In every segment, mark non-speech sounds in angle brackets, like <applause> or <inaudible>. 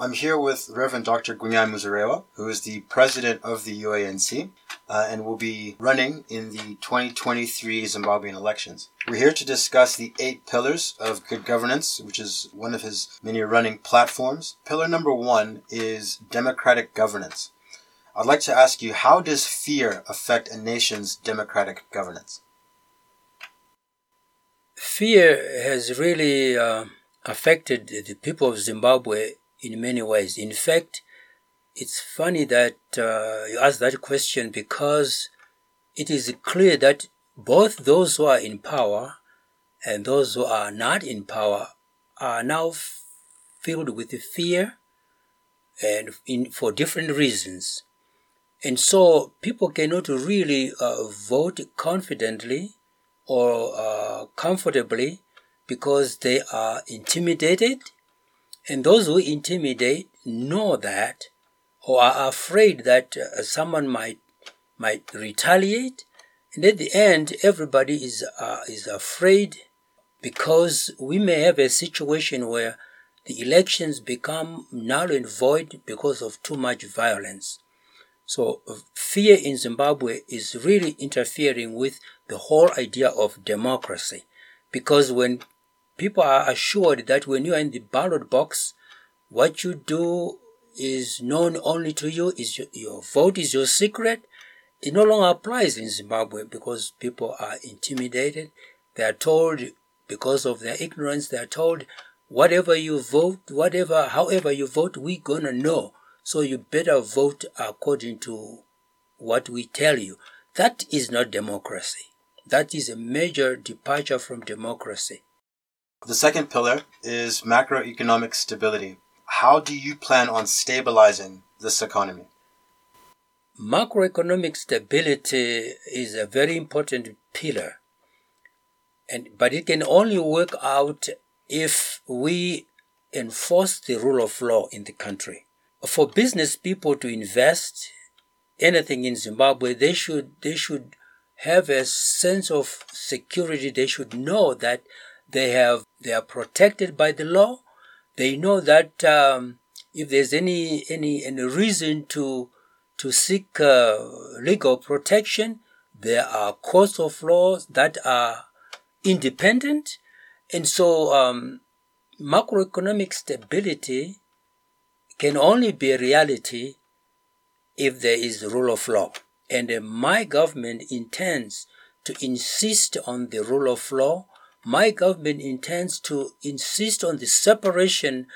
I'm here with Reverend Dr. Gwinyai Muzorewa, who is the president of the UANC uh, and will be running in the 2023 Zimbabwean elections. We're here to discuss the eight pillars of good governance, which is one of his many running platforms. Pillar number one is democratic governance. I'd like to ask you, how does fear affect a nation's democratic governance? Fear has really uh, affected the people of Zimbabwe in many ways. In fact, it's funny that uh, you ask that question because it is clear that both those who are in power and those who are not in power are now f- filled with fear and in, for different reasons. And so people cannot really uh, vote confidently or uh, comfortably because they are intimidated and those who intimidate know that or are afraid that uh, someone might might retaliate. And at the end, everybody is uh, is afraid because we may have a situation where the elections become null and void because of too much violence. So fear in Zimbabwe is really interfering with the whole idea of democracy because when people are assured that when you are in the ballot box, what you do is known only to you, is your, your vote is your secret. It no longer applies in Zimbabwe because people are intimidated. They are told, because of their ignorance, they are told, whatever you vote, whatever, however you vote, we're gonna know. So you better vote according to what we tell you. That is not democracy. That is a major departure from democracy. The second pillar is macroeconomic stability. How do you plan on stabilizing this economy? Macroeconomic stability is a very important pillar. And, but it can only work out if we enforce the rule of law in the country. For business people to invest anything in Zimbabwe, they should, they should have a sense of security. They should know that they have they are protected by the law. They know that um, if there's any any any reason to to seek uh, legal protection, there are courts of law that are independent, and so um, macroeconomic stability can only be a reality if there is rule of law. And uh, my government intends to insist on the rule of law my government intends to insist on the separation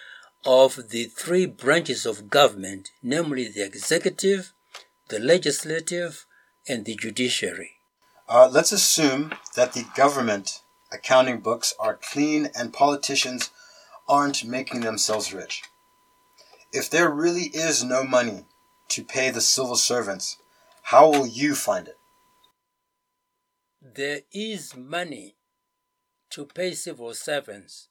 of the three branches of government, namely the executive, the legislative, and the judiciary. Uh, let's assume that the government accounting books are clean and politicians aren't making themselves rich. If there really is no money to pay the civil servants, how will you find it? There is money to pay civil servants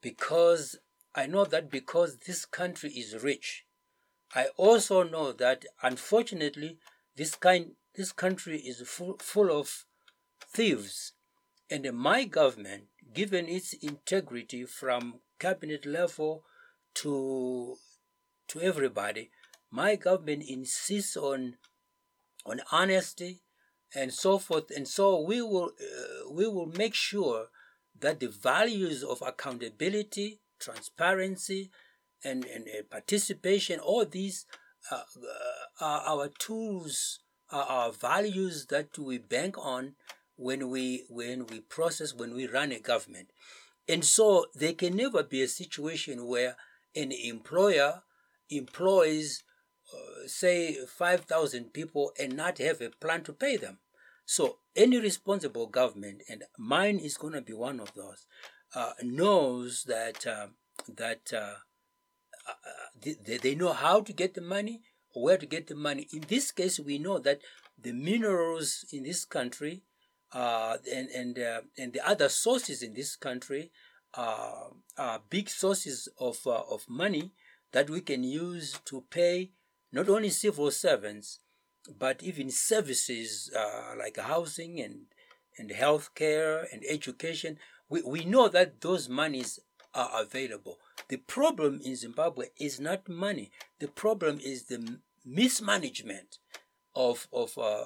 because I know that because this country is rich. I also know that unfortunately this kind this country is full, full of thieves and my government given its integrity from cabinet level to to everybody my government insists on on honesty and so forth. And so we will uh, we will make sure that the values of accountability, transparency, and, and uh, participation, all these uh, uh are our tools, are our values that we bank on when we when we process when we run a government. And so there can never be a situation where an employer employs uh, say 5,000 people and not have a plan to pay them. So any responsible government, and mine is going to be one of those, uh, knows that that uh, uh they, they know how to get the money, where to get the money. In this case, we know that the minerals in this country uh, and and uh, and the other sources in this country are big sources of of money that we can use to pay not only civil servants but even services uh, like housing and and healthcare and education, we, we know that those monies are available. The problem in Zimbabwe is not money. The problem is the mismanagement of of uh,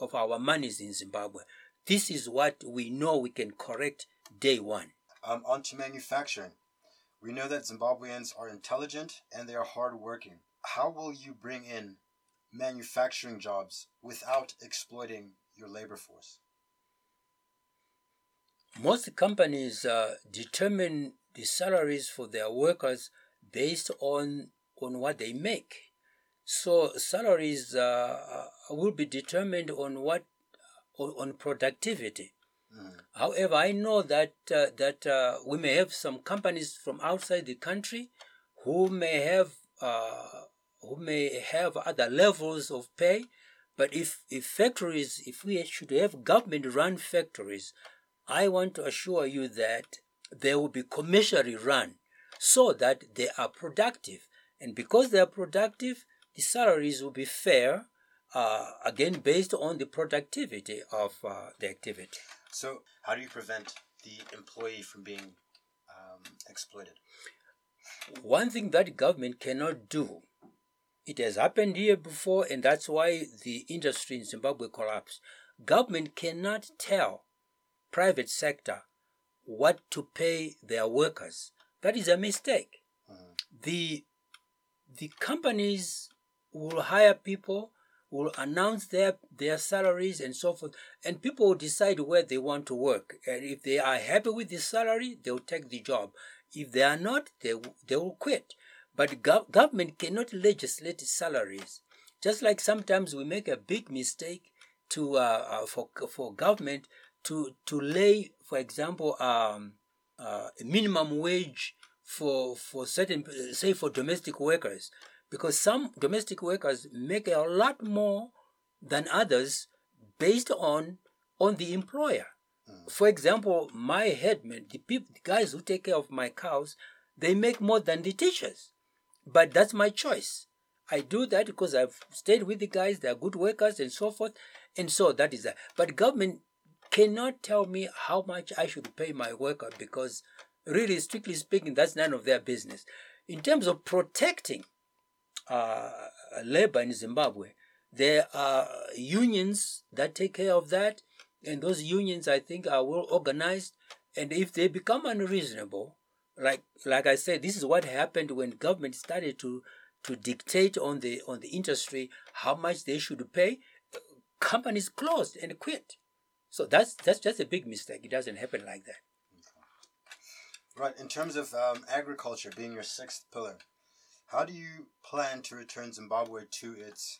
of our monies in Zimbabwe. This is what we know we can correct day one. Um, on to manufacturing. We know that Zimbabweans are intelligent and they are hardworking. How will you bring in manufacturing jobs without exploiting your labor force? Most companies uh, determine the salaries for their workers based on on what they make. So salaries uh, will be determined on what on, on productivity. Mm. However, I know that uh, that uh, we may have some companies from outside the country who may have uh, who may have other levels of pay. But if, if factories, if we should have government run factories, I want to assure you that they will be commercially run so that they are productive. And because they are productive, the salaries will be fair, uh, again, based on the productivity of uh, the activity. So, how do you prevent the employee from being um, exploited? One thing that government cannot do it has happened here before, and that's why the industry in Zimbabwe collapsed. Government cannot tell private sector what to pay their workers. That is a mistake. Mm. The the companies will hire people, will announce their their salaries and so forth, and people will decide where they want to work. And if they are happy with the salary, they'll take the job. If they are not, they they will quit. But gov- government cannot legislate salaries. Just like sometimes we make a big mistake to uh, uh, for for government to to lay, for example, um, uh, a minimum wage for for certain say for domestic workers, because some domestic workers make a lot more than others based on on the employer. Mm. For example, my headmen, the people, the guys who take care of my cows, they make more than the teachers. But that's my choice. I do that because I've stayed with the guys, they're good workers and so forth. And so that is that. But government cannot tell me how much I should pay my worker because really, strictly speaking, that's none of their business. In terms of protecting uh, labor in Zimbabwe, there are unions that take care of that. And those unions, I think, are well organized. And if they become unreasonable, like like I said, this is what happened when government started to to dictate on the on the industry how much they should pay. Companies closed and quit. So that's that's just a big mistake. It doesn't happen like that. Right. In terms of um, agriculture being your sixth pillar, how do you plan to return Zimbabwe to its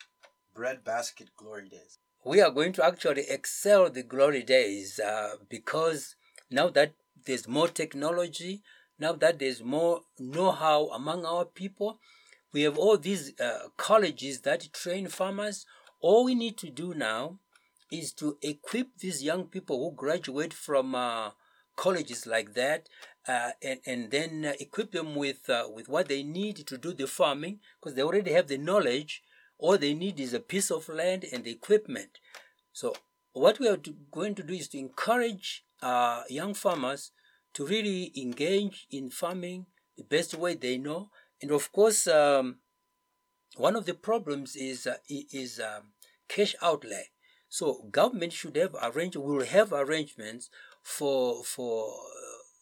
breadbasket glory days? We are going to actually excel the glory days uh, because now that there's more technology, now that there's more know-how among our people, we have all these uh, colleges that train farmers. All we need to do now is to equip these young people who graduate from uh, colleges like that, uh, and and then uh, equip them with uh, with what they need to do the farming because they already have the knowledge. All they need is a piece of land and the equipment. So what we are going to do is to encourage uh, young farmers to really engage in farming the best way they know. And of course, um, one of the problems is uh, is um, cash outlay. So government should have arrange will have arrangements for for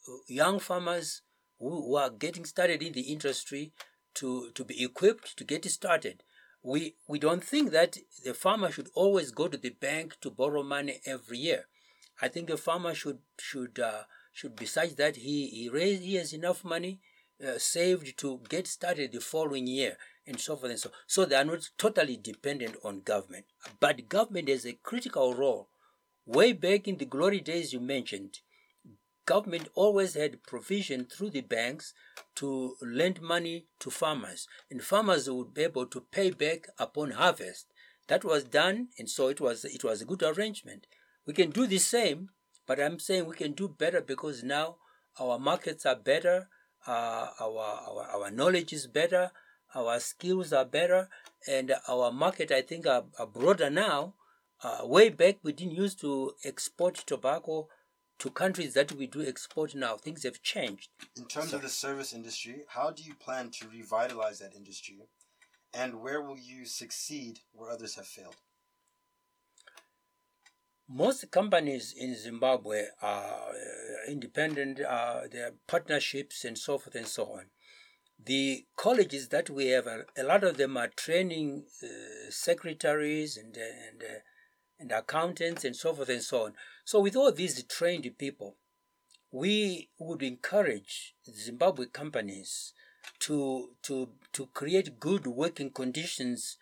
uh, young farmers who, who, are getting started in the industry to to be equipped to get started. We we don't think that the farmer should always go to the bank to borrow money every year. I think a farmer should should uh, should besides that he he raised he has enough money uh, saved to get started the following year and so forth and so so they are not totally dependent on government. But government has a critical role. Way back in the glory days you mentioned government always had provision through the banks to lend money to farmers. And farmers would be able to pay back upon harvest. That was done and so it was it was a good arrangement. We can do the same but I'm saying we can do better because now our markets are better, uh, our, our, our knowledge is better, our skills are better, and our market, I think, are, are broader now. Uh, way back, we didn't used to export tobacco to countries that we do export now. Things have changed. In terms so, of the service industry, how do you plan to revitalize that industry? And where will you succeed where others have failed? Most companies in Zimbabwe are uh, independent, uh, are partnerships and so forth and so on. The colleges that we have, a, a lot of them are training uh, secretaries and, uh, and, uh, and accountants and so forth and so on. So, with all these trained people, we would encourage Zimbabwe companies to, to, to create good working conditions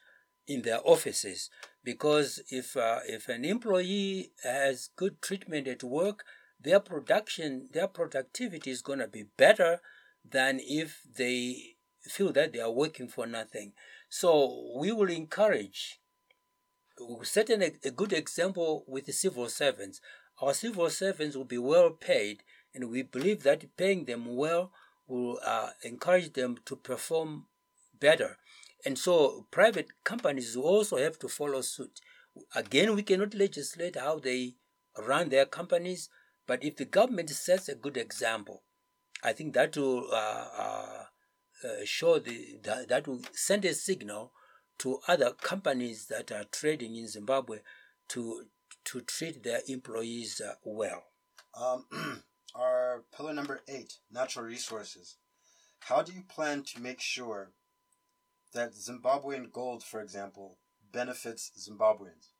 in their offices. Because if uh, if an employee has good treatment at work their production their productivity is going to be better than if they feel that they are working for nothing. So we will encourage set an, a good example with the civil servants. Our civil servants will be well paid and we believe that paying them well will uh, encourage them to perform better and so private companies also have to follow suit. Again, we cannot legislate how they run their companies, but if the government sets a good example, I think that will uh, uh, uh, show the that, that will send a signal to other companies that are trading in Zimbabwe to to treat their employees uh, well. Um, <clears throat> our pillar number eight, natural resources. How do you plan to make sure that Zimbabwean gold, for example, benefits Zimbabweans?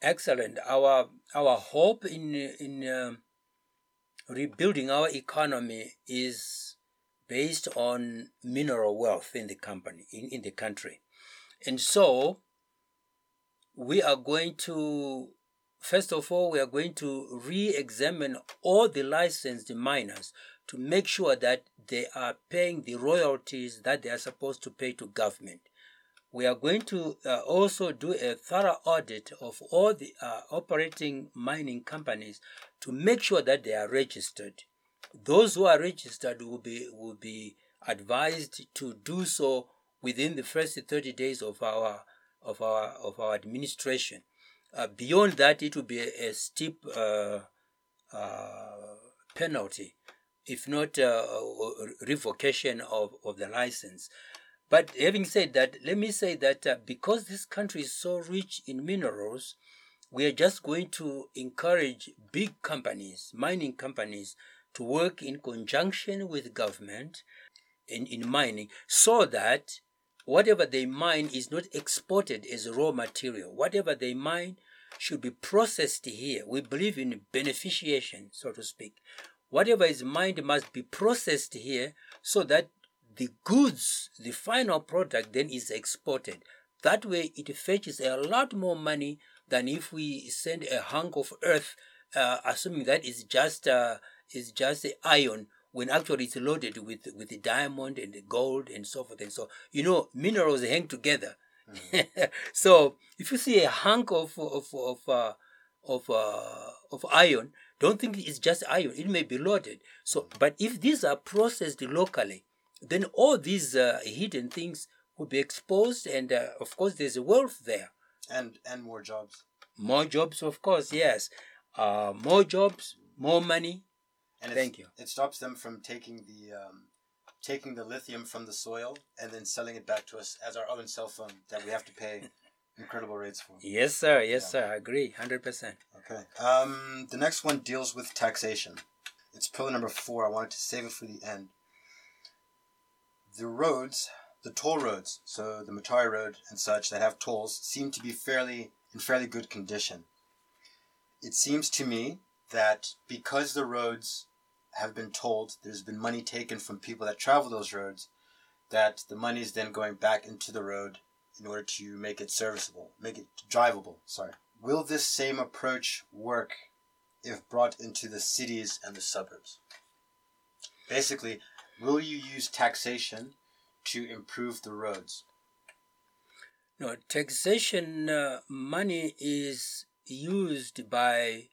Excellent. Our our hope in in uh, rebuilding our economy is based on mineral wealth in the company in, in the country, and so we are going to first of all we are going to re-examine all the licensed miners to make sure that they are paying the royalties that they are supposed to pay to government. We are going to uh, also do a thorough audit of all the uh, operating mining companies to make sure that they are registered. Those who are registered will be will be advised to do so within the first 30 days of our of our of our administration. Uh, beyond that, it will be a, a steep uh, uh, penalty if not uh, revocation of, of the license. But having said that, let me say that uh, because this country is so rich in minerals, we are just going to encourage big companies, mining companies, to work in conjunction with government in, in mining so that whatever they mine is not exported as raw material. Whatever they mine should be processed here. We believe in beneficiation, so to speak whatever is mined must be processed here so that the goods, the final product then is exported. That way it fetches a lot more money than if we send a hunk of earth, uh, assuming that is just uh, is just iron when actually it's loaded with with the diamond and the gold and so forth and so. You know, minerals hang together. Mm. <laughs> so if you see a hunk of of of uh, of uh, of iron, don't think it's just iron. It may be loaded. So, but if these are processed locally, then all these uh, hidden things will be exposed, and uh, of course, there's wealth there. And and more jobs. More jobs, of course, yes. Uh, more jobs, more money. And Thank you. It stops them from taking the um, taking the lithium from the soil and then selling it back to us as our own cell phone that we have to pay <laughs> incredible rates for. Yes, sir. Yes, yeah. sir. I agree, hundred percent. Okay. Um, the next one deals with taxation. It's pillar number four. I wanted to save it for the end. The roads, the toll roads, so the Mutare Road and such that have tolls, seem to be fairly in fairly good condition. It seems to me that because the roads have been tolled, there's been money taken from people that travel those roads, that the money is then going back into the road in order to make it serviceable, make it drivable. Sorry. Will this same approach work if brought into the cities and the suburbs? Basically, will you use taxation to improve the roads? No, taxation uh, money is used by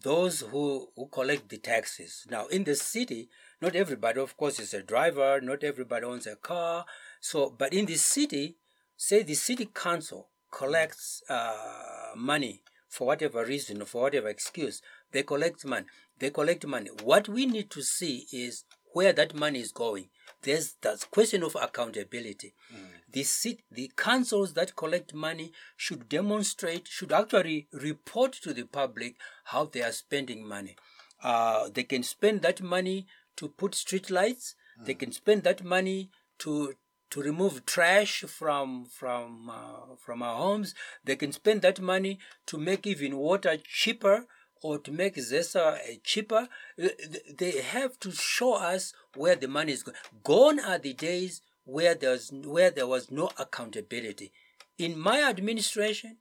those who, who collect the taxes. Now, in the city, not everybody, of course, is a driver, not everybody owns a car. So, but in the city, say the city council collects uh, money for whatever reason, for whatever excuse, they collect money. They collect money. What we need to see is where that money is going. There's that question of accountability. Mm. The the councils that collect money should demonstrate, should actually report to the public how they are spending money. Uh, they can spend that money to put street lights. Mm. They can spend that money to to remove trash from from uh, from our homes. They can spend that money to make even water cheaper or to make ZESA uh, cheaper. Uh, they have to show us where the money is going. Gone are the days where there's where there was no accountability. In my administration,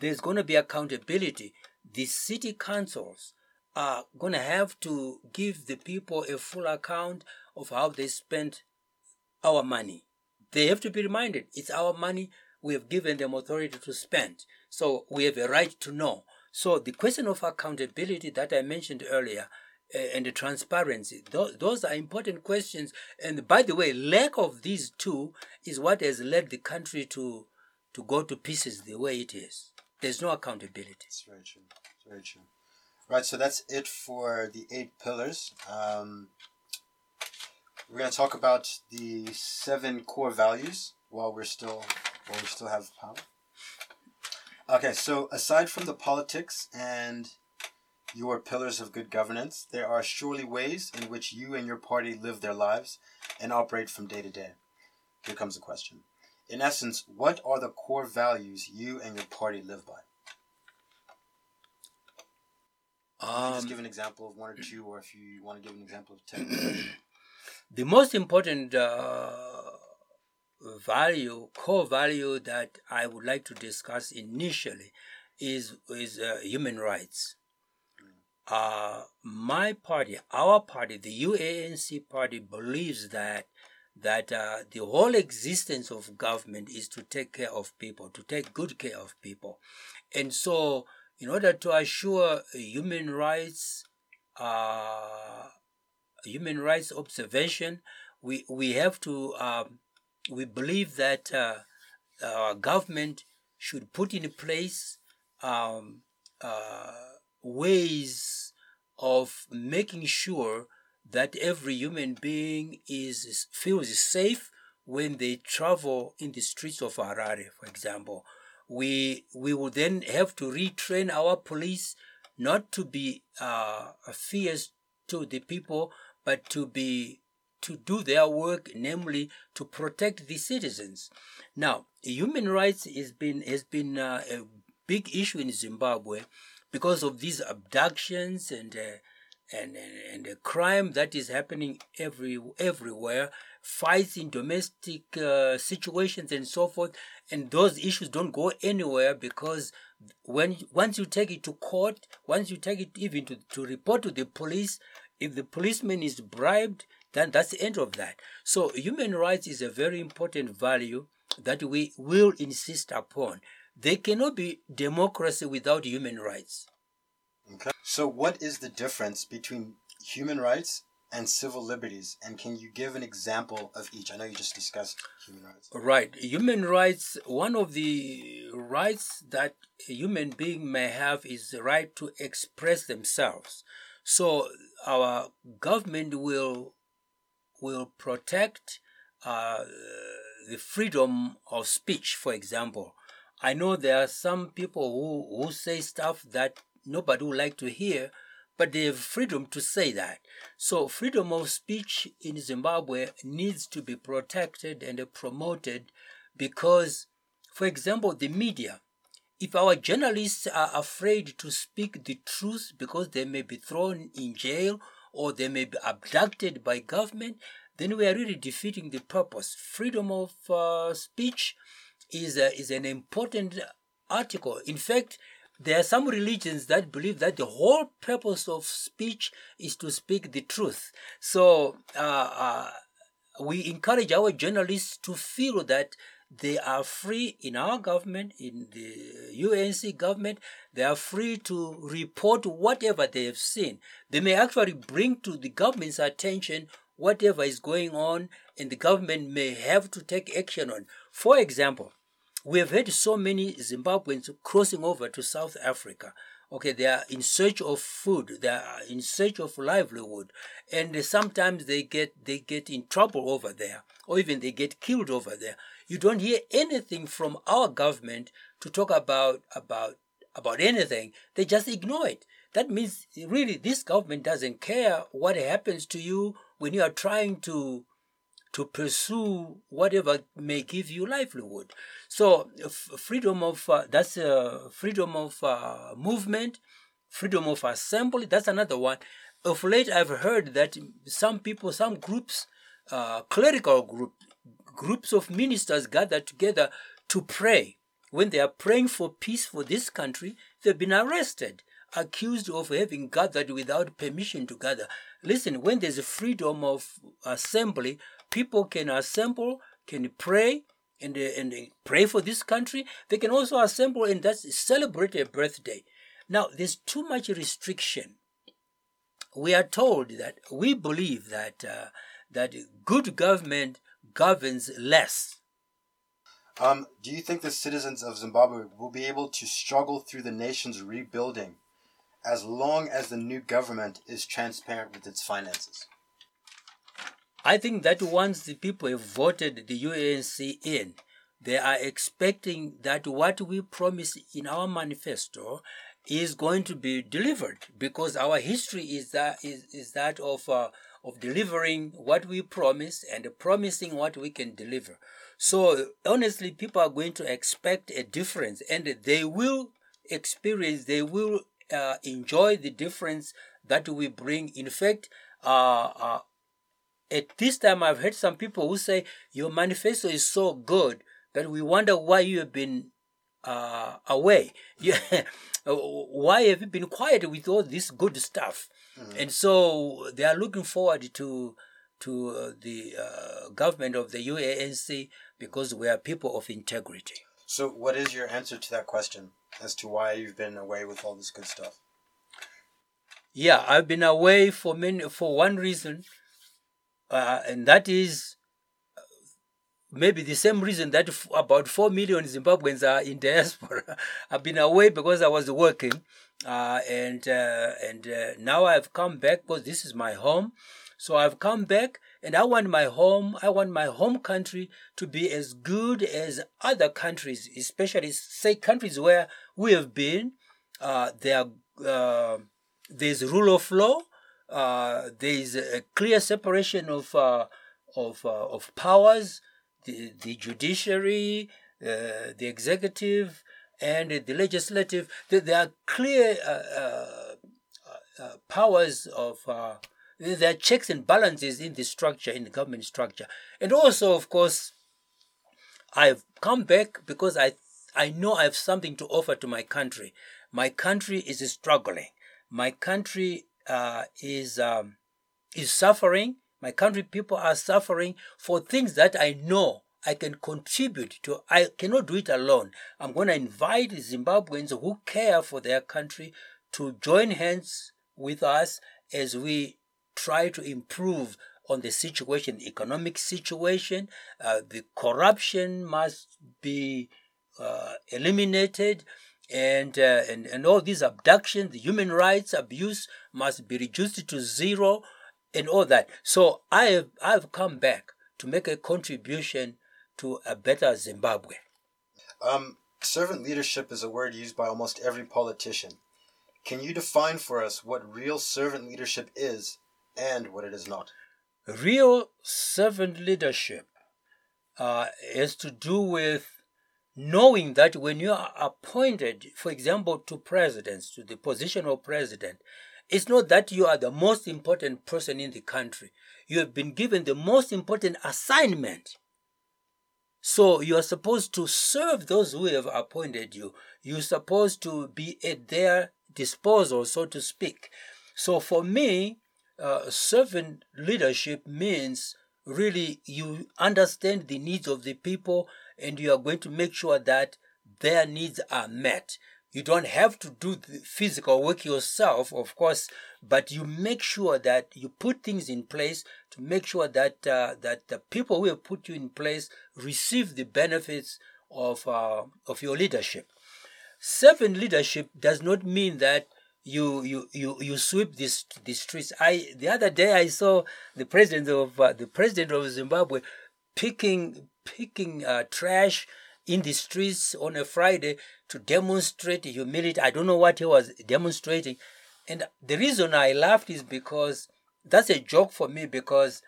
there's going to be accountability. The city councils are going to have to give the people a full account of how they spent our money. They have to be reminded it's our money. We have given them authority to spend. So we have a right to know. So the question of accountability that I mentioned earlier uh, and the transparency, those, those are important questions. And by the way, lack of these two is what has led the country to, to go to pieces the way it is. There's no accountability. It's very true. Very true. Right, so that's it for the eight pillars. Um, we're going to talk about the seven core values while we're still while we still have power. Okay, so aside from the politics and your pillars of good governance, there are surely ways in which you and your party live their lives and operate from day to day. Here comes the question. In essence, what are the core values you and your party live by? Um, just give an example of one or two, or if you want to give an example of ten. <clears throat> The most important uh, value, core value that I would like to discuss initially is is uh, human rights. Uh, my party, our party, the UANC party, believes that that uh, the whole existence of government is to take care of people, to take good care of people, and so in order to assure human rights uh, human rights observation, we we have to um, we believe that uh, our government should put in place um, uh, ways of making sure that every human being is feels safe when they travel in the streets of Harare, for example. We we will then have to retrain our police not to be uh, fierce to the people, but to be to do their work, namely to protect the citizens. Now, human rights has been has been uh, a big issue in Zimbabwe because of these abductions and uh, and and the crime that is happening every everywhere, fights in domestic uh, situations and so forth, and those issues don't go anywhere because when once you take it to court, once you take it even to, to report to the police, if the policeman is bribed, then that's the end of that. So human rights is a very important value that we will insist upon. There cannot be democracy without human rights. Okay. So what is the difference between human rights and civil liberties? And can you give an example of each? I know you just discussed human rights. Right. Human rights, one of the rights that a human being may have is the right to express themselves. So our government will will protect uh, the freedom of speech. For example, I know there are some people who, who say stuff that nobody would like to hear, but they have freedom to say that. So freedom of speech in Zimbabwe needs to be protected and promoted because, for example, the media if our journalists are afraid to speak the truth because they may be thrown in jail or they may be abducted by government, then we are really defeating the purpose. Freedom of uh, speech is, a, is an important article. In fact, there are some religions that believe that the whole purpose of speech is to speak the truth. So uh, uh, we encourage our journalists to feel that they are free in our government, in the UNC government, they are free to report whatever they have seen. They may actually bring to the government's attention whatever is going on and the government may have to take action on. For example, we have had so many Zimbabweans crossing over to South Africa. Okay, they are in search of food, they are in search of livelihood, and sometimes they get they get in trouble over there, or even they get killed over there. You don't hear anything from our government to talk about about about anything. They just ignore it. That means really this government doesn't care what happens to you when you are trying to to pursue whatever may give you livelihood. So f- freedom of uh, that's uh, freedom of uh, movement, freedom of assembly. That's another one. Of late, I've heard that some people, some groups, uh, clerical group, groups of ministers gather together to pray. When they are praying for peace for this country, they've been arrested accused of having gathered without permission to gather. Listen, when there's a freedom of assembly, people can assemble, can pray, and, uh, and pray for this country. They can also assemble and that's celebrate a birthday. Now, there's too much restriction. We are told that we believe that uh, that good government governs less. Um, do you think the citizens of Zimbabwe will be able to struggle through the nation's rebuilding as long as the new government is transparent with its finances? I think that once the people have voted the UANC in, they are expecting that what we promise in our manifesto is going to be delivered because our history is that is, is that of uh, of delivering what we promise and promising what we can deliver. So honestly, people are going to expect a difference, and they will experience, they will uh, enjoy the difference that we bring. In fact, uh, uh, at this time, I've heard some people who say your manifesto is so good that we wonder why you have been uh, away. <laughs> Yeah. why have you been quiet with all this good stuff? Mm-hmm. And so they are looking forward to to uh, the uh, government of the UANC because we are people of integrity. So, what is your answer to that question as to why you've been away with all this good stuff? Yeah, I've been away for many for one reason, uh, and that is maybe the same reason that f- about 4 million Zimbabweans are in diaspora. <laughs> I've been away because I was working, uh, and uh, and uh, now I've come back because this is my home. So I've come back and I want my home, I want my home country to be as good as other countries, especially say countries where we have been. Uh, there, uh, there's rule of law. Uh, there is a clear separation of of of powers, the, the judiciary, uh, the executive, and the legislative. There are clear powers of there are checks and balances in the structure, in the government structure. And also, of course, I've come back because I I know I have something to offer to my country. My country is struggling. My country uh, is um, is suffering. My country people are suffering for things that I know I can contribute to. I cannot do it alone. I'm going to invite Zimbabweans who care for their country to join hands with us as we try to improve on the situation, the economic situation. Uh, the corruption must be uh, eliminated. And, uh, and and all these abductions, the human rights abuse must be reduced to zero, and all that. So I have I've come back to make a contribution to a better Zimbabwe. Um, servant leadership is a word used by almost every politician. Can you define for us what real servant leadership is and what it is not. Real servant leadership uh, has to do with knowing that when you are appointed, for example, to presidents, to the position of president, it's not that you are the most important person in the country. You have been given the most important assignment. So you are supposed to serve those who have appointed you. You're supposed to be at their disposal, so to speak. So for me, uh, servant leadership means really you understand the needs of the people and you are going to make sure that their needs are met. You don't have to do the physical work yourself, of course, but you make sure that you put things in place to make sure that uh, that the people who have put you in place receive the benefits of uh, of your leadership. Servant leadership does not mean that you you you you sweep this the streets. I the other day I saw the president of uh, the president of Zimbabwe picking picking uh, trash in the streets on a Friday to demonstrate humility. I don't know what he was demonstrating, and the reason I laughed is because that's a joke for me because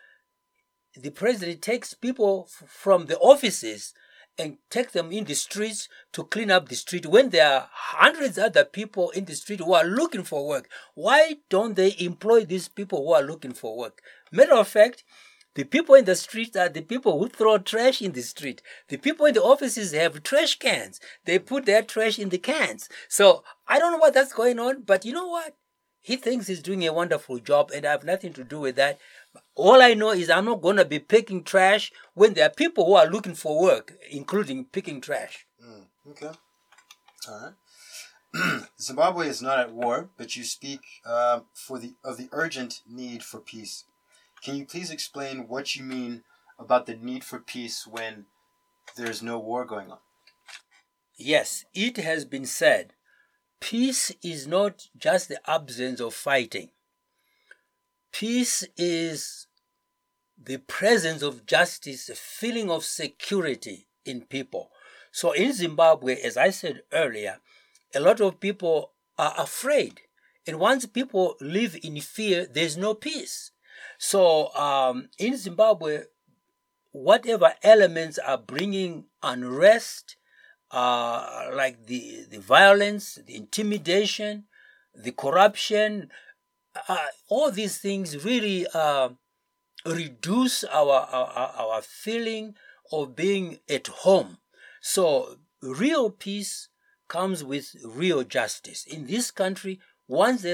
the president takes people f- from the offices and take them in the streets to clean up the street when there are hundreds of other people in the street who are looking for work. Why don't they employ these people who are looking for work? Matter of fact, the people in the street are the people who throw trash in the street. The people in the offices have trash cans. They put their trash in the cans. So I don't know what that's going on, but you know what? He thinks he's doing a wonderful job, and I have nothing to do with that. All I know is I'm not going to be picking trash when there are people who are looking for work, including picking trash. Mm, okay. All right. <clears throat> Zimbabwe is not at war, but you speak uh, for the of the urgent need for peace. Can you please explain what you mean about the need for peace when there's no war going on? Yes, it has been said peace is not just the absence of fighting, peace is the presence of justice, a feeling of security in people. So in Zimbabwe, as I said earlier, a lot of people are afraid. And once people live in fear, there's no peace. So um, in Zimbabwe, whatever elements are bringing unrest, uh, like the, the violence, the intimidation, the corruption, uh, all these things really uh, reduce our, our, our feeling of being at home. So, real peace comes with real justice. In this country, once,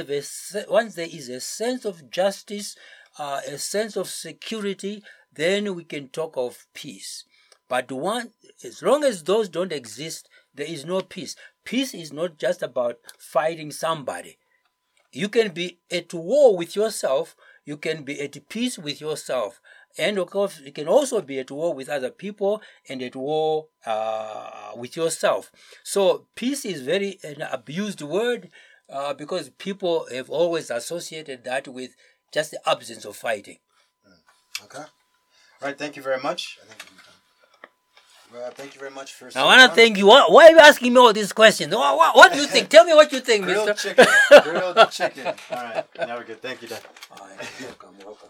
once there is a sense of justice, uh, a sense of security, then we can talk of peace. But one, as long as those don't exist, there is no peace. Peace is not just about fighting somebody. You can be at war with yourself. You can be at peace with yourself. And of course, you can also be at war with other people and at war uh, with yourself. So, peace is very an abused word uh, because people have always associated that with just the absence of fighting. Mm. Okay. All right. Thank you very much. Well, thank you very much for. I want to thank you. Why, why, are you asking me all these questions? What, what, what do you think? Tell me what you think, <laughs> Grilled Mister. chicken. Grilled chicken. <laughs> All right. Now we're good. Thank you, Dad. All right. Welcome. Welcome.